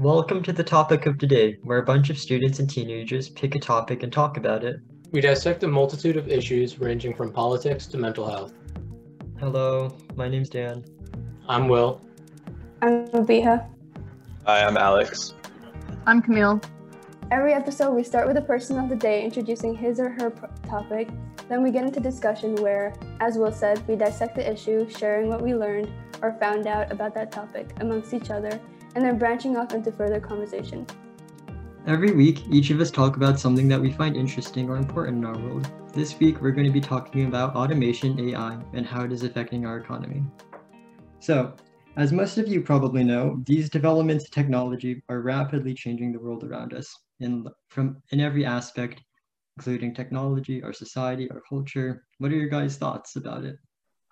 welcome to the topic of today, where a bunch of students and teenagers pick a topic and talk about it. We dissect a multitude of issues ranging from politics to mental health. Hello, my name's Dan. I'm Will. I'm Abiha. Hi, I'm Alex. I'm Camille. Every episode, we start with a person of the day introducing his or her topic. Then we get into discussion where, as Will said, we dissect the issue, sharing what we learned or found out about that topic amongst each other, and then branching off into further conversation. Every week, each of us talk about something that we find interesting or important in our world. This week, we're going to be talking about automation, AI, and how it is affecting our economy. So, as most of you probably know, these developments in technology are rapidly changing the world around us in, from, in every aspect, including technology, our society, our culture. What are your guys' thoughts about it?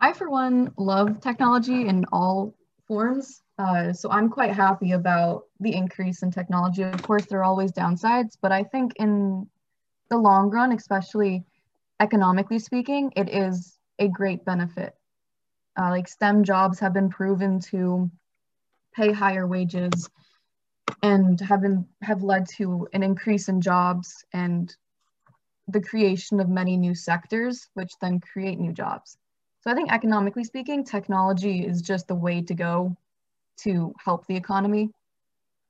I, for one, love technology in all forms. Uh, so I'm quite happy about the increase in technology. Of course, there are always downsides, but I think in the long run, especially economically speaking, it is a great benefit. Uh, like STEM jobs have been proven to pay higher wages and have been have led to an increase in jobs and the creation of many new sectors, which then create new jobs. So I think economically speaking, technology is just the way to go to help the economy.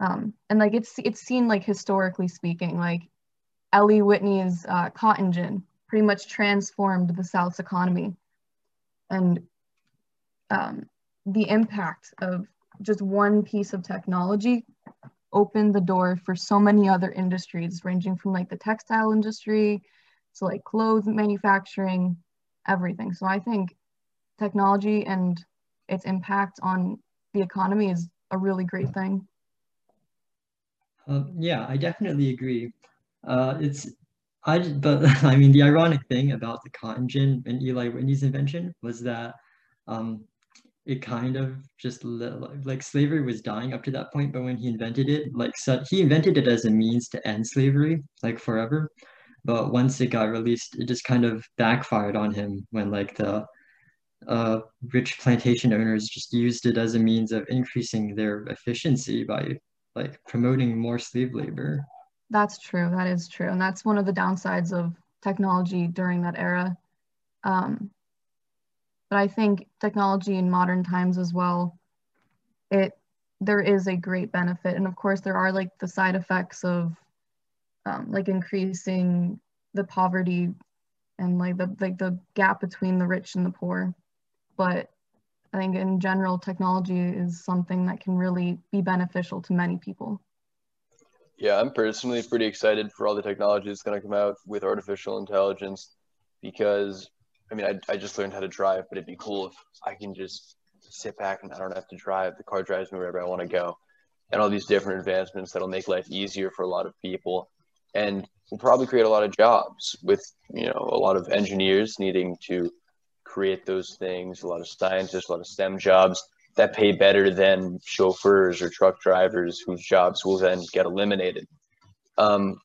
Um, and like it's it's seen like historically speaking, like Eli Whitney's uh, cotton gin pretty much transformed the South's economy, and um, the impact of just one piece of technology opened the door for so many other industries, ranging from like the textile industry to like clothes manufacturing, everything. So I think technology and its impact on the economy is a really great thing. Um, yeah, I definitely agree. Uh, it's I but I mean the ironic thing about the cotton gin and Eli Whitney's invention was that um, it kind of just like slavery was dying up to that point, but when he invented it, like so he invented it as a means to end slavery, like forever. But once it got released, it just kind of backfired on him when like the uh, rich plantation owners just used it as a means of increasing their efficiency by like promoting more slave labor. That's true. That is true, and that's one of the downsides of technology during that era. Um, but I think technology in modern times as well, it there is a great benefit, and of course there are like the side effects of um, like increasing the poverty and like the like the gap between the rich and the poor but I think in general, technology is something that can really be beneficial to many people. Yeah, I'm personally pretty excited for all the technology that's going to come out with artificial intelligence because, I mean, I, I just learned how to drive, but it'd be cool if I can just sit back and I don't have to drive. The car drives me wherever I want to go. And all these different advancements that'll make life easier for a lot of people. And will probably create a lot of jobs with, you know, a lot of engineers needing to create those things, a lot of scientists, a lot of STEM jobs that pay better than chauffeurs or truck drivers whose jobs will then get eliminated. Um,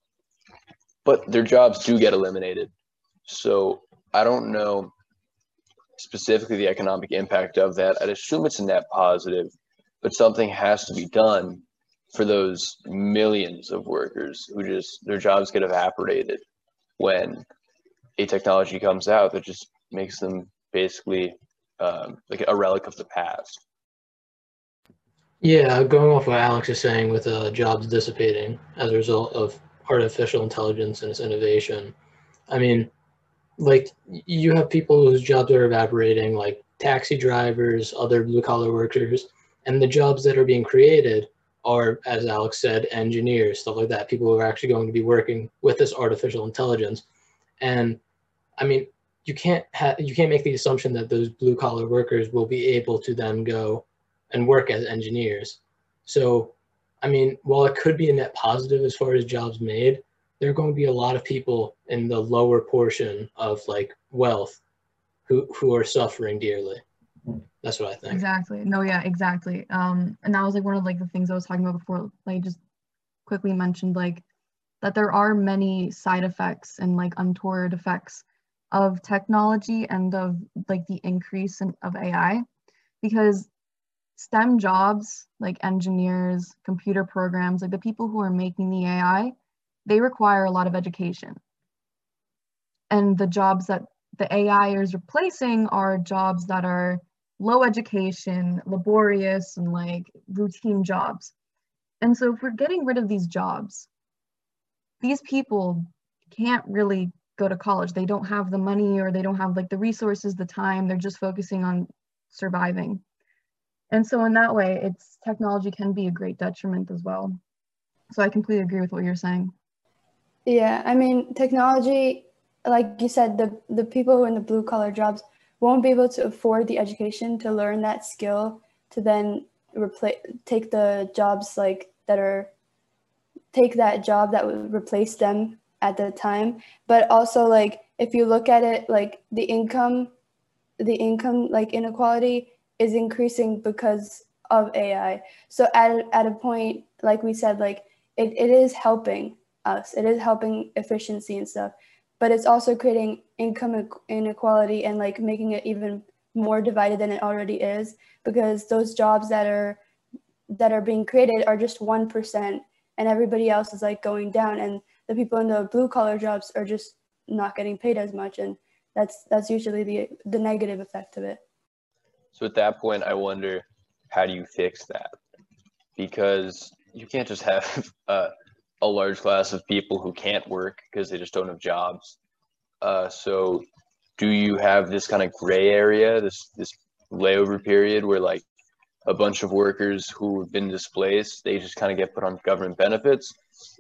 but their jobs do get eliminated. So I don't know specifically the economic impact of that. I'd assume it's a net positive, but something has to be done for those millions of workers who just their jobs get evaporated when a technology comes out that just makes them basically um, like a relic of the past. Yeah, going off what Alex is saying with uh, jobs dissipating as a result of artificial intelligence and its innovation. I mean, like you have people whose jobs are evaporating, like taxi drivers, other blue collar workers, and the jobs that are being created are, as Alex said, engineers, stuff like that. People who are actually going to be working with this artificial intelligence. And I mean, you can't ha- you can't make the assumption that those blue collar workers will be able to then go and work as engineers. So, I mean, while it could be a net positive as far as jobs made, there are going to be a lot of people in the lower portion of like wealth who who are suffering dearly. That's what I think. Exactly. No, yeah, exactly. Um, and that was like one of like the things I was talking about before. Like just quickly mentioned like that there are many side effects and like untoward effects of technology and of like the increase in, of AI because STEM jobs like engineers, computer programs, like the people who are making the AI, they require a lot of education. And the jobs that the AI is replacing are jobs that are low education, laborious, and like routine jobs. And so if we're getting rid of these jobs, these people can't really go to college. They don't have the money or they don't have like the resources, the time. They're just focusing on surviving. And so in that way, it's technology can be a great detriment as well. So I completely agree with what you're saying. Yeah, I mean, technology, like you said, the, the people who are in the blue collar jobs won't be able to afford the education to learn that skill to then replace take the jobs like that are take that job that would replace them at the time. But also like if you look at it like the income the income like inequality is increasing because of AI. So at, at a point, like we said, like it, it is helping us, it is helping efficiency and stuff, but it's also creating income inequality and like making it even more divided than it already is because those jobs that are that are being created are just 1% and everybody else is like going down and the people in the blue collar jobs are just not getting paid as much and that's that's usually the the negative effect of it. So at that point i wonder how do you fix that? Because you can't just have a, a large class of people who can't work because they just don't have jobs. Uh, so do you have this kind of gray area this this layover period where like a bunch of workers who have been displaced they just kind of get put on government benefits?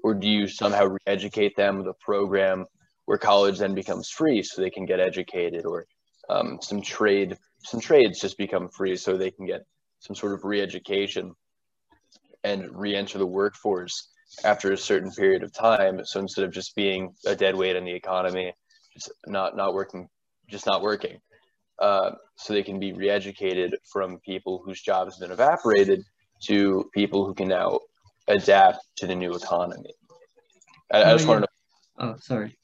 Or do you somehow re-educate them with a program where college then becomes free so they can get educated? Or um, some trade some trades just become free so they can get some sort of re-education and re-enter the workforce after a certain period of time? So instead of just being a dead weight in the economy just not not working just not working uh, so they can be re-educated from people whose jobs have been evaporated to people who can now adapt to the new economy i, I just Oh, want to Oh, sorry.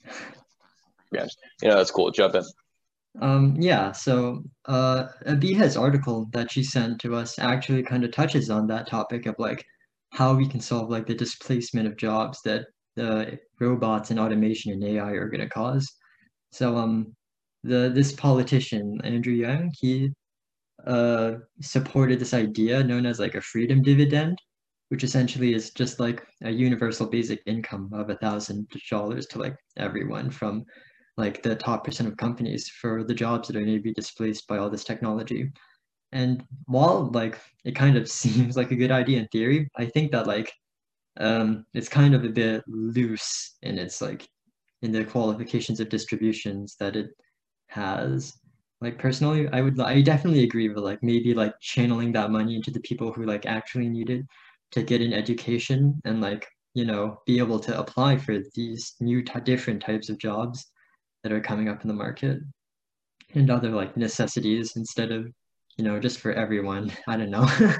programs. You know, that's cool. Jump in. Um, yeah, so uh, Abiha's article that she sent to us actually kind of touches on that topic of like how we can solve like the displacement of jobs that the robots and automation and AI are going to cause. So um, the this politician Andrew Yang he uh supported this idea known as like a freedom dividend, which essentially is just like a universal basic income of a thousand dollars to like everyone from like the top percent of companies for the jobs that are going to be displaced by all this technology. And while like it kind of seems like a good idea in theory, I think that like um, it's kind of a bit loose in its like in the qualifications of distributions that it has. Like personally, I would I definitely agree with like maybe like channeling that money into the people who like actually need it to get an education and like you know be able to apply for these new t- different types of jobs that are coming up in the market and other like necessities instead of you know just for everyone i don't know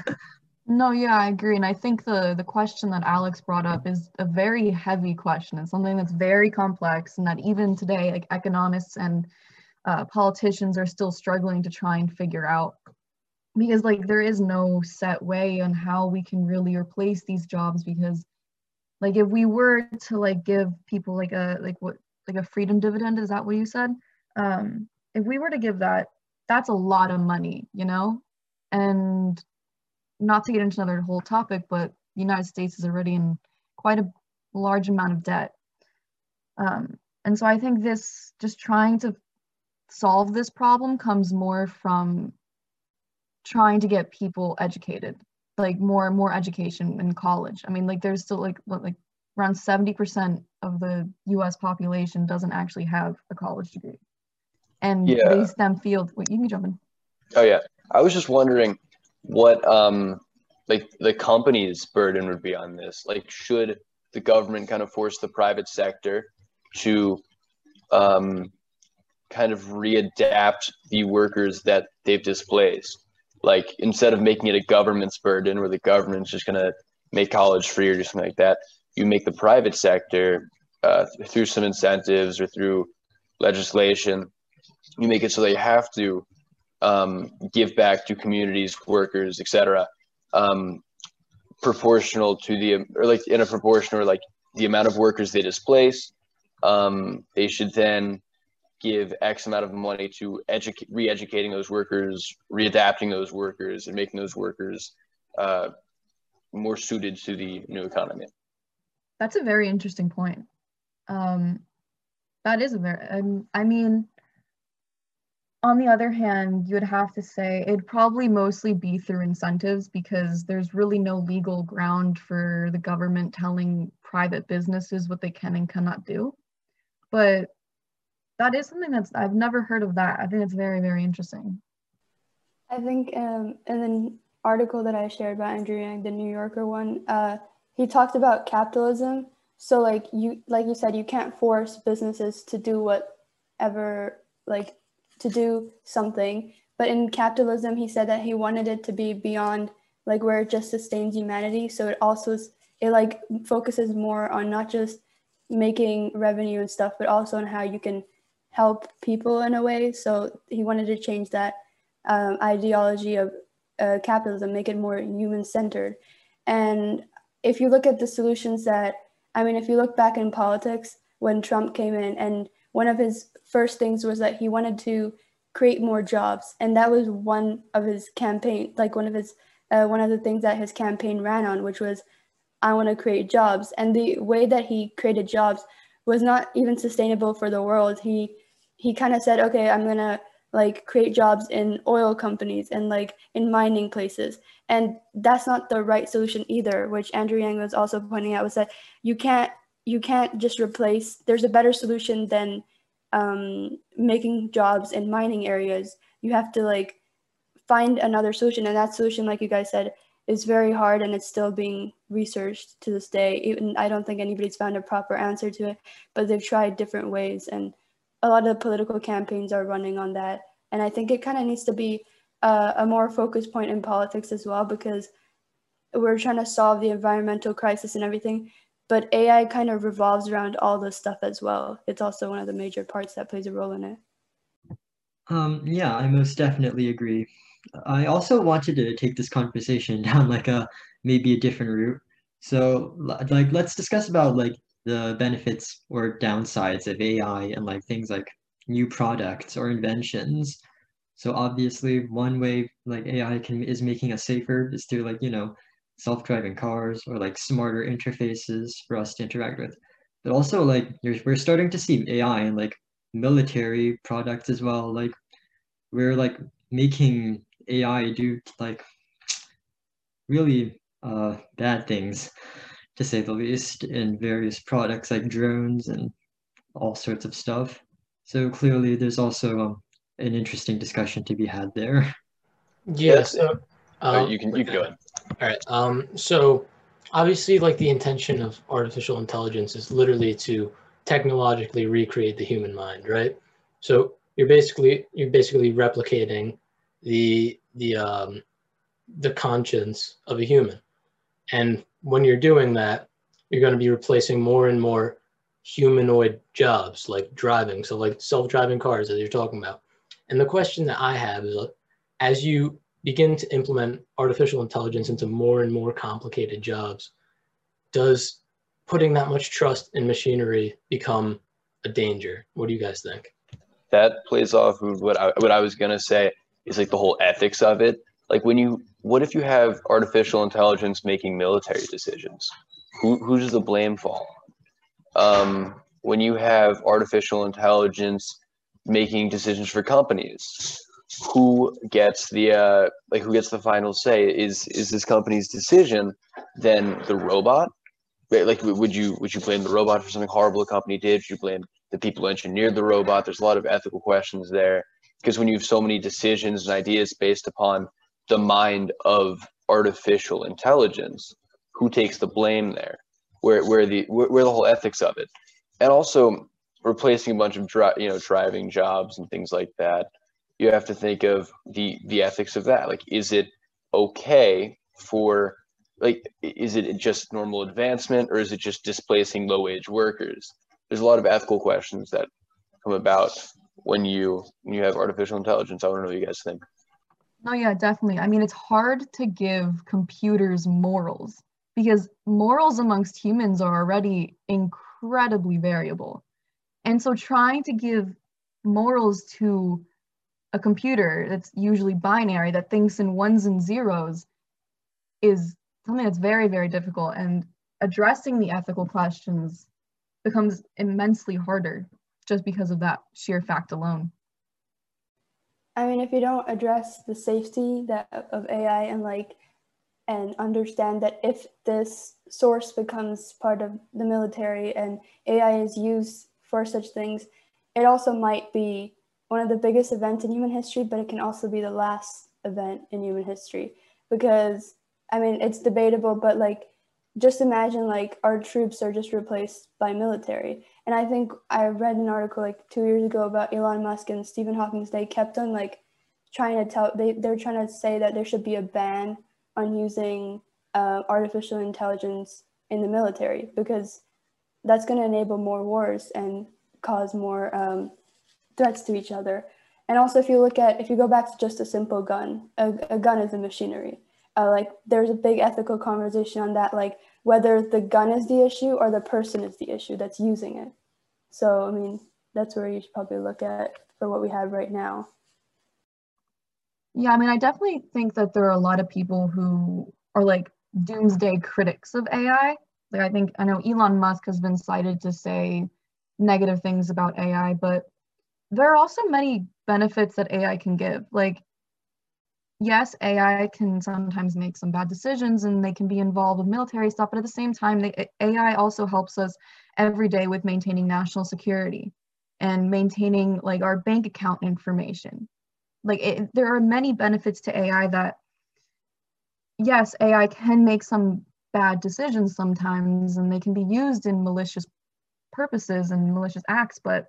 No, yeah, I agree. And I think the the question that Alex brought up is a very heavy question. and something that's very complex and that even today, like economists and uh, politicians are still struggling to try and figure out because like there is no set way on how we can really replace these jobs because like if we were to like give people like a like what like a freedom dividend is that what you said? Um if we were to give that that's a lot of money you know? And not to get into another whole topic but the united states is already in quite a large amount of debt. Um and so i think this just trying to solve this problem comes more from trying to get people educated like more and more education in college i mean like there's still like what like around 70% of the us population doesn't actually have a college degree and Yeah. they stem field wait you can jump in Oh yeah, I was just wondering what um like the company's burden would be on this. Like, should the government kind of force the private sector to um kind of readapt the workers that they've displaced? Like, instead of making it a government's burden where the government's just gonna make college free or something like that, you make the private sector uh, through some incentives or through legislation, you make it so they have to um, give back to communities, workers, etc., um, proportional to the or like in a proportion or like the amount of workers they displace. Um, they should then give X amount of money to educate, re-educating those workers, readapting those workers, and making those workers uh, more suited to the new economy. That's a very interesting point. Um, that is a very, um, I mean, on the other hand, you would have to say it'd probably mostly be through incentives because there's really no legal ground for the government telling private businesses what they can and cannot do. But that is something that's I've never heard of that. I think it's very, very interesting. I think um, in the article that I shared by Andrew Yang, the New Yorker one, uh, he talked about capitalism. So like you, like you said, you can't force businesses to do whatever, like to do something. But in capitalism, he said that he wanted it to be beyond like where it just sustains humanity. So it also it like focuses more on not just making revenue and stuff, but also on how you can help people in a way. So he wanted to change that um, ideology of uh, capitalism, make it more human centered. And if you look at the solutions that, I mean, if you look back in politics when Trump came in, and one of his first things was that he wanted to create more jobs, and that was one of his campaign, like one of his, uh, one of the things that his campaign ran on, which was, I want to create jobs. And the way that he created jobs was not even sustainable for the world. He he kind of said, okay, I'm gonna like create jobs in oil companies and like in mining places, and that's not the right solution either. Which Andrew Yang was also pointing out was that you can't you can't just replace. There's a better solution than um, making jobs in mining areas. You have to like find another solution, and that solution, like you guys said, is very hard and it's still being researched to this day. Even I don't think anybody's found a proper answer to it, but they've tried different ways and a lot of political campaigns are running on that. And I think it kind of needs to be uh, a more focus point in politics as well because we're trying to solve the environmental crisis and everything. But AI kind of revolves around all this stuff as well. It's also one of the major parts that plays a role in it. Um, yeah, I most definitely agree. I also wanted to take this conversation down like a maybe a different route. So like let's discuss about like the benefits or downsides of AI and like things like new products or inventions. So obviously one way like AI can is making us safer is through like, you know, self-driving cars or like smarter interfaces for us to interact with. But also like we're starting to see AI and like military products as well. Like we're like making AI do like really uh, bad things to say the least, in various products like drones and all sorts of stuff. So clearly, there's also um, an interesting discussion to be had there. Yeah. So, um, you can you can go ahead. All right. Um. So obviously, like the intention of artificial intelligence is literally to technologically recreate the human mind, right? So you're basically you're basically replicating the the um the conscience of a human, and when you're doing that, you're going to be replacing more and more humanoid jobs like driving. So, like self driving cars, as you're talking about. And the question that I have is as you begin to implement artificial intelligence into more and more complicated jobs, does putting that much trust in machinery become a danger? What do you guys think? That plays off of what I, what I was going to say is like the whole ethics of it. Like when you what if you have artificial intelligence making military decisions? Who, who does the blame fall um, when you have artificial intelligence making decisions for companies who gets the uh, like who gets the final say? Is is this company's decision then the robot? Like would you would you blame the robot for something horrible the company did? Would you blame the people who engineered the robot? There's a lot of ethical questions there because when you have so many decisions and ideas based upon the mind of artificial intelligence who takes the blame there? Where where the where, where the whole ethics of it? And also replacing a bunch of dri- you know driving jobs and things like that you have to think of the the ethics of that. Like is it okay for like is it just normal advancement or is it just displacing low wage workers? There's a lot of ethical questions that come about when you when you have artificial intelligence. I to know what you guys think. No, yeah, definitely. I mean, it's hard to give computers morals because morals amongst humans are already incredibly variable. And so trying to give morals to a computer that's usually binary that thinks in ones and zeros is something that's very, very difficult. And addressing the ethical questions becomes immensely harder just because of that sheer fact alone. I mean, if you don't address the safety that of AI and like and understand that if this source becomes part of the military and AI is used for such things, it also might be one of the biggest events in human history, but it can also be the last event in human history because I mean, it's debatable, but like just imagine like our troops are just replaced by military. And I think I read an article like two years ago about Elon Musk and Stephen Hawking. They kept on like trying to tell they they're trying to say that there should be a ban on using uh, artificial intelligence in the military because that's going to enable more wars and cause more um, threats to each other. And also, if you look at, if you go back to just a simple gun, a, a gun is a machinery. Uh, like there's a big ethical conversation on that, like whether the gun is the issue or the person is the issue that's using it. So, I mean, that's where you should probably look at for what we have right now. Yeah, I mean, I definitely think that there are a lot of people who are like doomsday critics of AI. Like, I think, I know Elon Musk has been cited to say negative things about AI, but there are also many benefits that AI can give. Like, yes, AI can sometimes make some bad decisions and they can be involved with military stuff, but at the same time, they, AI also helps us every day with maintaining national security and maintaining like our bank account information. Like it, there are many benefits to AI that, yes, AI can make some bad decisions sometimes and they can be used in malicious purposes and malicious acts, but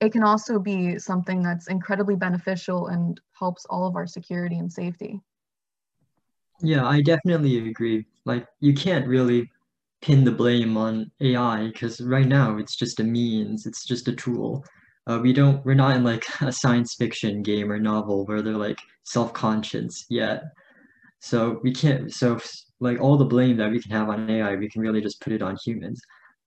it can also be something that's incredibly beneficial and helps all of our security and safety. Yeah, I definitely agree. Like, you can't really pin the blame on AI because right now it's just a means, it's just a tool. Uh, we don't, we're not in like a science fiction game or novel where they're like self-conscious yet. So we can't, so like all the blame that we can have on AI, we can really just put it on humans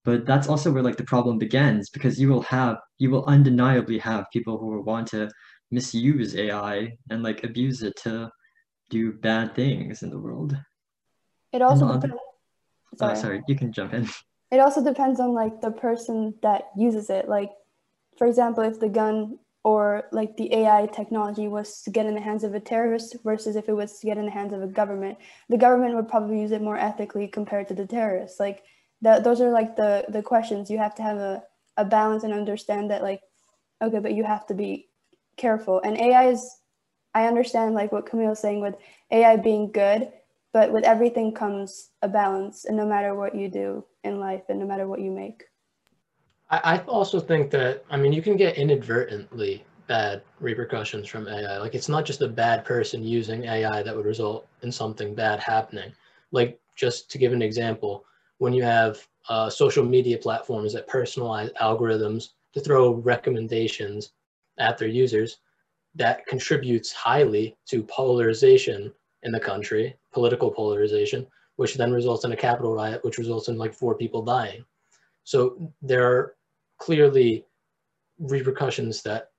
but that's also where like the problem begins because you will have you will undeniably have people who will want to misuse ai and like abuse it to do bad things in the world it also depends oh, sorry. Oh, sorry you can jump in it also depends on like the person that uses it like for example if the gun or like the AI technology was to get in the hands of a terrorist versus if it was to get in the hands of a government, the government would probably use it more ethically compared to the terrorists. Like that those are like the the questions. You have to have a, a balance and understand that like okay but you have to be careful. And ai is i understand like what camille is saying with ai being good but with everything comes a balance and no matter what you do in life and no matter what you make. I, I also think that i mean you can get inadvertently bad repercussions from ai like it's not just a bad person using ai that would result in something bad happening. Like just to give an example when you have uh, social media platforms that personalize algorithms to throw recommendations at their users, that contributes highly to polarization in the country, political polarization, which then results in a Capitol riot, which results in like four people dying. So there are clearly repercussions that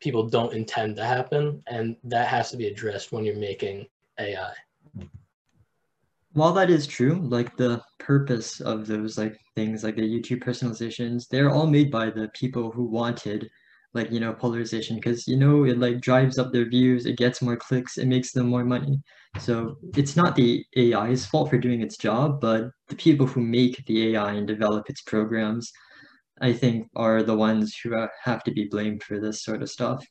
people don't intend to happen, and that has to be addressed when you're making AI while that is true, like the purpose of those like things like the YouTube personalizations, they're all made by the people who wanted like you know polarization because you know it like drives up their views, it gets more clicks, it makes them more money. So it's not the AI's fault for doing its job, but the people who make the AI and develop its programs, I think, are the ones who uh, have to be blamed for this sort of stuff.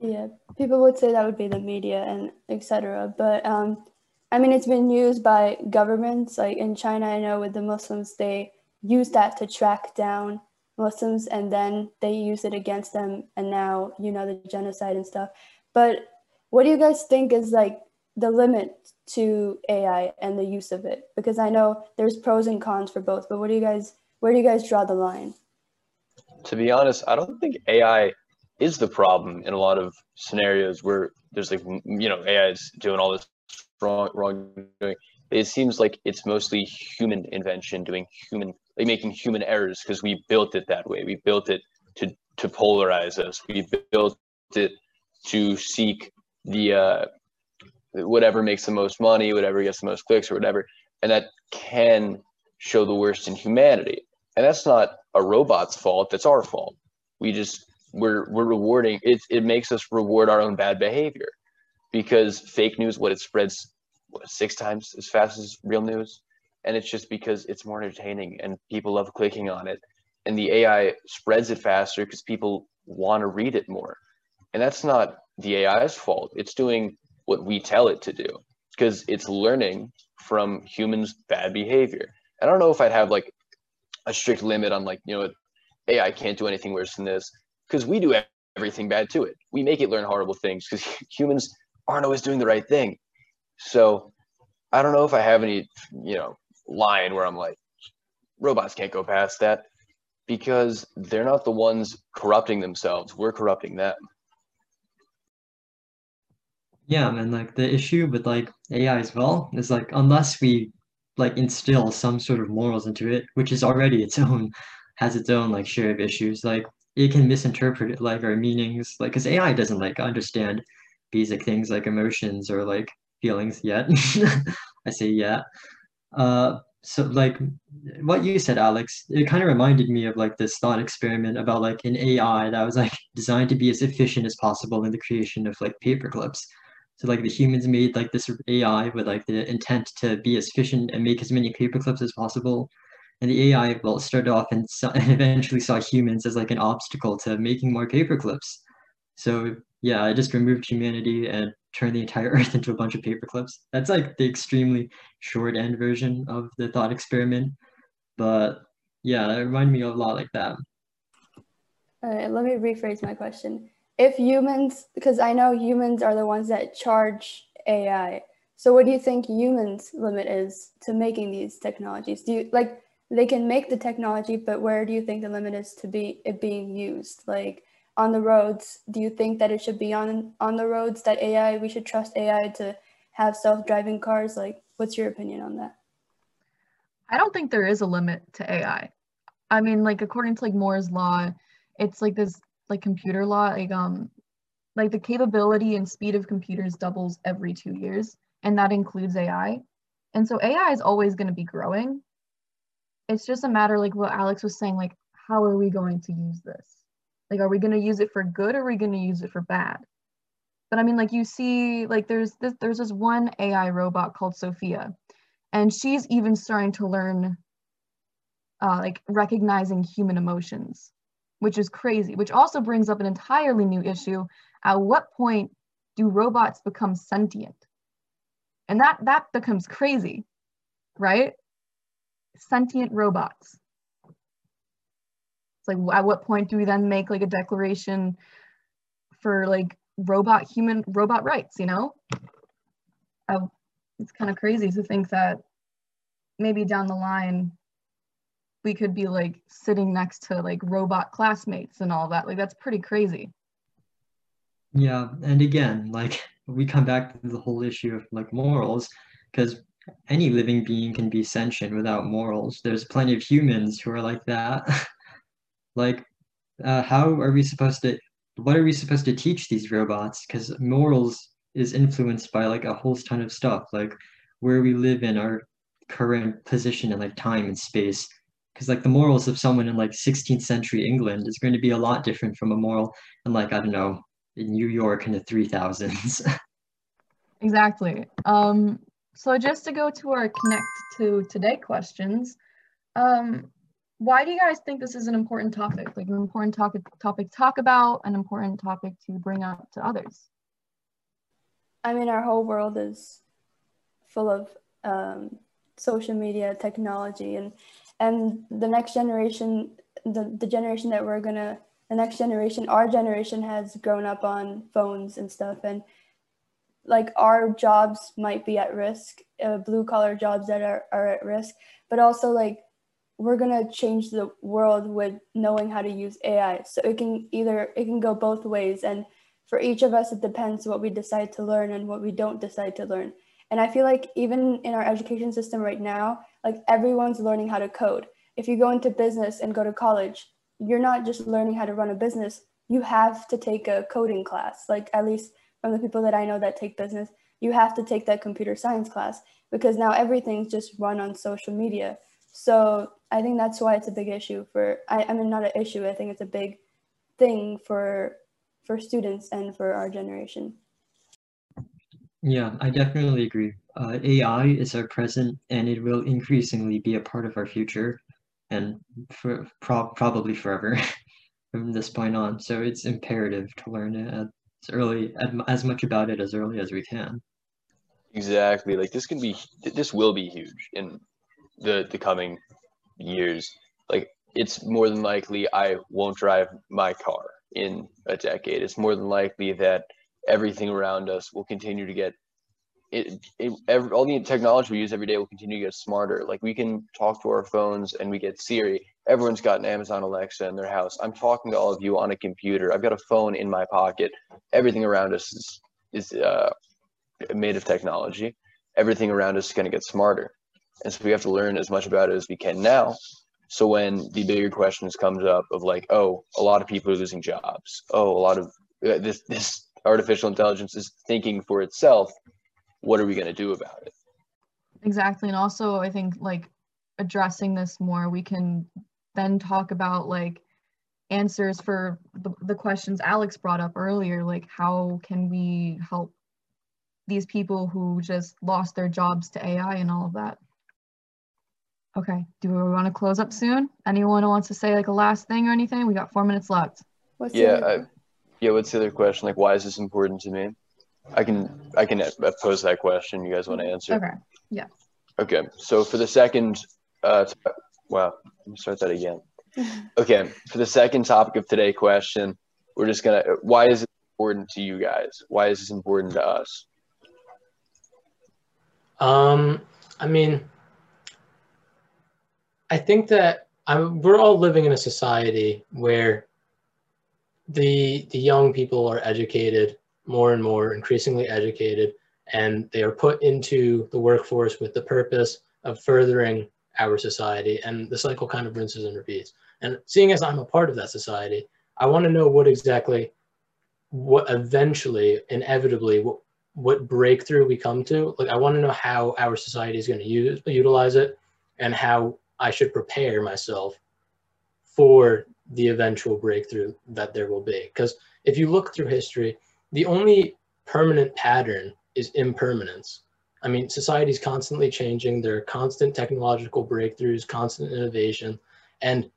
Yeah, people would say that would be the media and etc. But um, I mean, it's been used by governments. Like in China, I know with the Muslims, they use that to track down Muslims and then they use it against them. And now, you know, the genocide and stuff. But what do you guys think is like the limit to AI and the use of it? Because I know there's pros and cons for both, but what do you guys, where do you guys draw the line? to be honest, I don't think AI is the problem in a lot of scenarios where there's like you know AI is doing all this wrong wrong. It seems like it's mostly human invention, doing human like making human errors because we built it that way. We built it to to polarize us. We built it to seek the uh, whatever makes the most money, whatever gets the most clicks, or whatever, and that can show the worst in humanity. And that's not a robot's fault. That's our fault. We just we're we're rewarding it. It makes us reward our own bad behavior because fake news, what it spreads what, six times as fast as real news, and it's just because it's more entertaining and people love clicking on it, and the AI spreads it faster because people want to read it more, and that's not the AI's fault. It's doing what we tell it to do because it's learning from humans' bad behavior. I don't know if I'd have like a strict limit on like you know AI can't do anything worse than this because we do everything bad to it. We make it learn horrible things because humans aren't always doing the right thing. So I don't know if I have any you know line where I'm like robots can't go past that because they're not the ones corrupting themselves. We're corrupting them. Yeah, and like the issue with like AI as well is like unless we like instill some sort of morals into it, which is already its own has its own like share of issues. Like it can misinterpret like our meanings, like because AI doesn't like understand basic things like emotions or like feelings yet. I say yeah. Uh, so like what you said, Alex, it kind of reminded me of like this thought experiment about like an AI that was like designed to be as efficient as possible in the creation of like paper clips. So like the humans made like this AI with like the intent to be as efficient and make as many paper clips as possible. And the AI well started off and, and eventually saw humans as like an obstacle to making more paper clips. So yeah, I just removed humanity and turned the entire Earth into a bunch of paper clips. That's like the extremely short end version of the thought experiment. But yeah, it reminded me of a lot like that. All right, let me rephrase my question if humans, because I know humans are the ones that charge AI. So what do you think humans' limit is to making these technologies? Do you like they can make the technology, but where do you think the limit is to be it being used? Like on the roads, do you think that it should be on on the roads that AI we should trust AI to have self-driving cars? Like what's your opinion on that? I don't think there is a limit to AI. I mean, like according to like Moore's law, it's like this like computer law, like um, like the capability and speed of computers doubles every two years, and that includes AI. And so AI is always going to be growing. It's just a matter, like what Alex was saying, like how are we going to use this? Like, are we going to use it for good or are we going to use it for bad? But I mean, like you see, like there's this there's this one AI robot called Sophia, and she's even starting to learn, uh, like recognizing human emotions which is crazy, which also brings up an entirely new issue. At what point do robots become sentient? And that that becomes crazy, right? Sentient robots. Like at what point do we then make like a declaration for like robot human robot rights, you know? Uh, it's kind of crazy to think that maybe down the line we could be like sitting next to like robot classmates and all that. Like that's pretty crazy. Yeah, and again, like we come back to the whole issue of like morals, because any living being can be sentient without morals. There's plenty of humans who are like that. like, uh, how are we supposed to? What are we supposed to teach these robots? Because morals is influenced by like a whole ton of stuff, like where we live in our current position in like time and space because like the morals of someone in like 16th century England is going to be a lot different from a moral in like I don't know in New York in the 3000s. exactly. Um, so just to go to our connect to today questions, um, why do you guys think this is an important topic? Like an important topic topic to talk about, an important topic to bring up to others? I mean, our whole world is full of um, social media technology and and the next generation the, the generation that we're gonna the next generation our generation has grown up on phones and stuff and like our jobs might be at risk uh, blue collar jobs that are, are at risk but also like we're gonna change the world with knowing how to use AI. So it can either it can go both ways, and for each of us, it depends what we decide to learn and what we don't decide to learn. And I feel like even in our education system right now, like everyone's learning how to code. If you go into business and go to college, you're not just learning how to run a business. You have to take a coding class. Like at least from the people that I know that take business, you have to take that computer science class because now everything's just run on social media. So I think that's why it's a big issue for I, I mean not an issue, I think it's a big thing for for students and for our generation. Yeah, I definitely agree. Uh, AI is our present and it will increasingly be a part of our future and for pro- probably forever from this point on. So it's imperative to learn it as early as much about it as early as we can. Exactly. Like this can be this will be huge in the the coming years. Like it's more than likely I won't drive my car in a decade. It's more than likely that everything around us will continue to get it, it every, all the technology we use every day will continue to get smarter. Like we can talk to our phones and we get Siri. Everyone's got an Amazon Alexa in their house. I'm talking to all of you on a computer. I've got a phone in my pocket. Everything around us is, is uh, made of technology. Everything around us is going to get smarter. And so we have to learn as much about it as we can now. So when the bigger questions comes up of like, oh, a lot of people are losing jobs. Oh, a lot of uh, this this artificial intelligence is thinking for itself. What are we going to do about it? Exactly. And also, I think like addressing this more, we can then talk about like answers for the, the questions Alex brought up earlier. Like, how can we help these people who just lost their jobs to AI and all of that? Okay, do we want to close up soon? Anyone wants to say like a last thing or anything? We got four minutes left. What's yeah, I, yeah. What's the other question? Like, why is this important to me? I can I can pose that question. You guys want to answer? Okay. Yeah. Okay. So for the second, uh, wow, let me start that again. Okay. For the second topic of today question, we're just gonna. Why is it important to you guys? Why is this important to us? Um, I mean, I think that I'm, we're all living in a society where the the young people are educated more and more, increasingly educated, and they are put into the workforce with the purpose of furthering our society. And the cycle kind of rinses and repeats. And seeing as I'm a part of that society, I want to know what exactly, what eventually, inevitably, what, what breakthrough we come to. Like, I want to know how our society is going to use utilize it, and how I should prepare myself for the eventual breakthrough that there will be. Because if you look through history, the only permanent pattern is impermanence. I mean, society is constantly changing. There are constant technological breakthroughs, constant innovation, and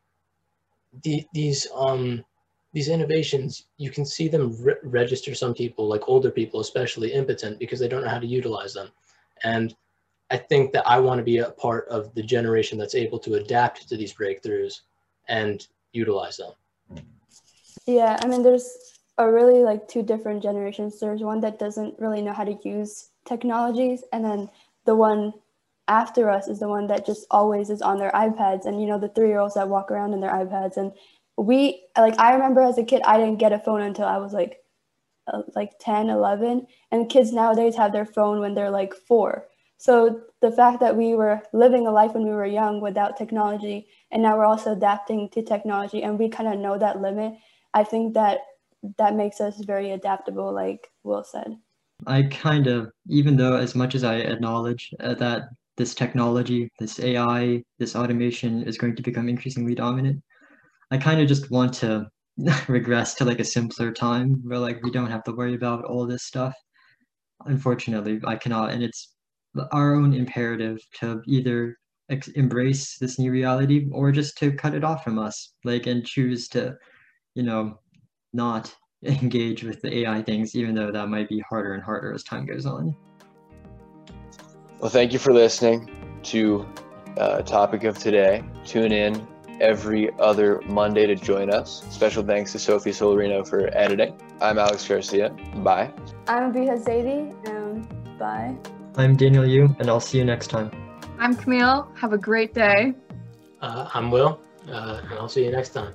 the, these um, these innovations, you can see them re register some people, like older people, especially impotent because they don't know how to utilize them. And I think that I want to be a part of the generation that's able to adapt to these breakthroughs and utilize them. Yeah, I mean, there's a really like two different generations. There's one that doesn't really know how to use technologies, and then the one after us is the one that just always is on their iPads. And you know, the three year olds that walk around in their iPads. And we, like, I remember as a kid, I didn't get a phone until I was like, uh, like 10, 11. And kids nowadays have their phone when they're like four. So the fact that we were living a life when we were young without technology, and now we're also adapting to technology, and we kind of know that limit, I think that that makes us very adaptable, like Will said. I kind of, even though as much as I acknowledge uh, that this technology, this AI, this automation is going to become increasingly dominant, I kind of just want to regress to like a simpler time where like we don't have to worry about all this stuff. Unfortunately, I cannot, and it's our own imperative to either ex- embrace this new reality or just to cut it off from us like and choose to you know not engage with the ai things even though that might be harder and harder as time goes on. Well thank you for listening to uh, topic of today. Tune in every other monday to join us. Special thanks to sophie solarino for editing. I'm alex garcia. Bye. I'm Abiha Zaidi, and bye I'm Daniel Yu, and I'll see you next time. I'm Camille. Have a great day. Uh, I'm Will, uh, and I'll see you next time.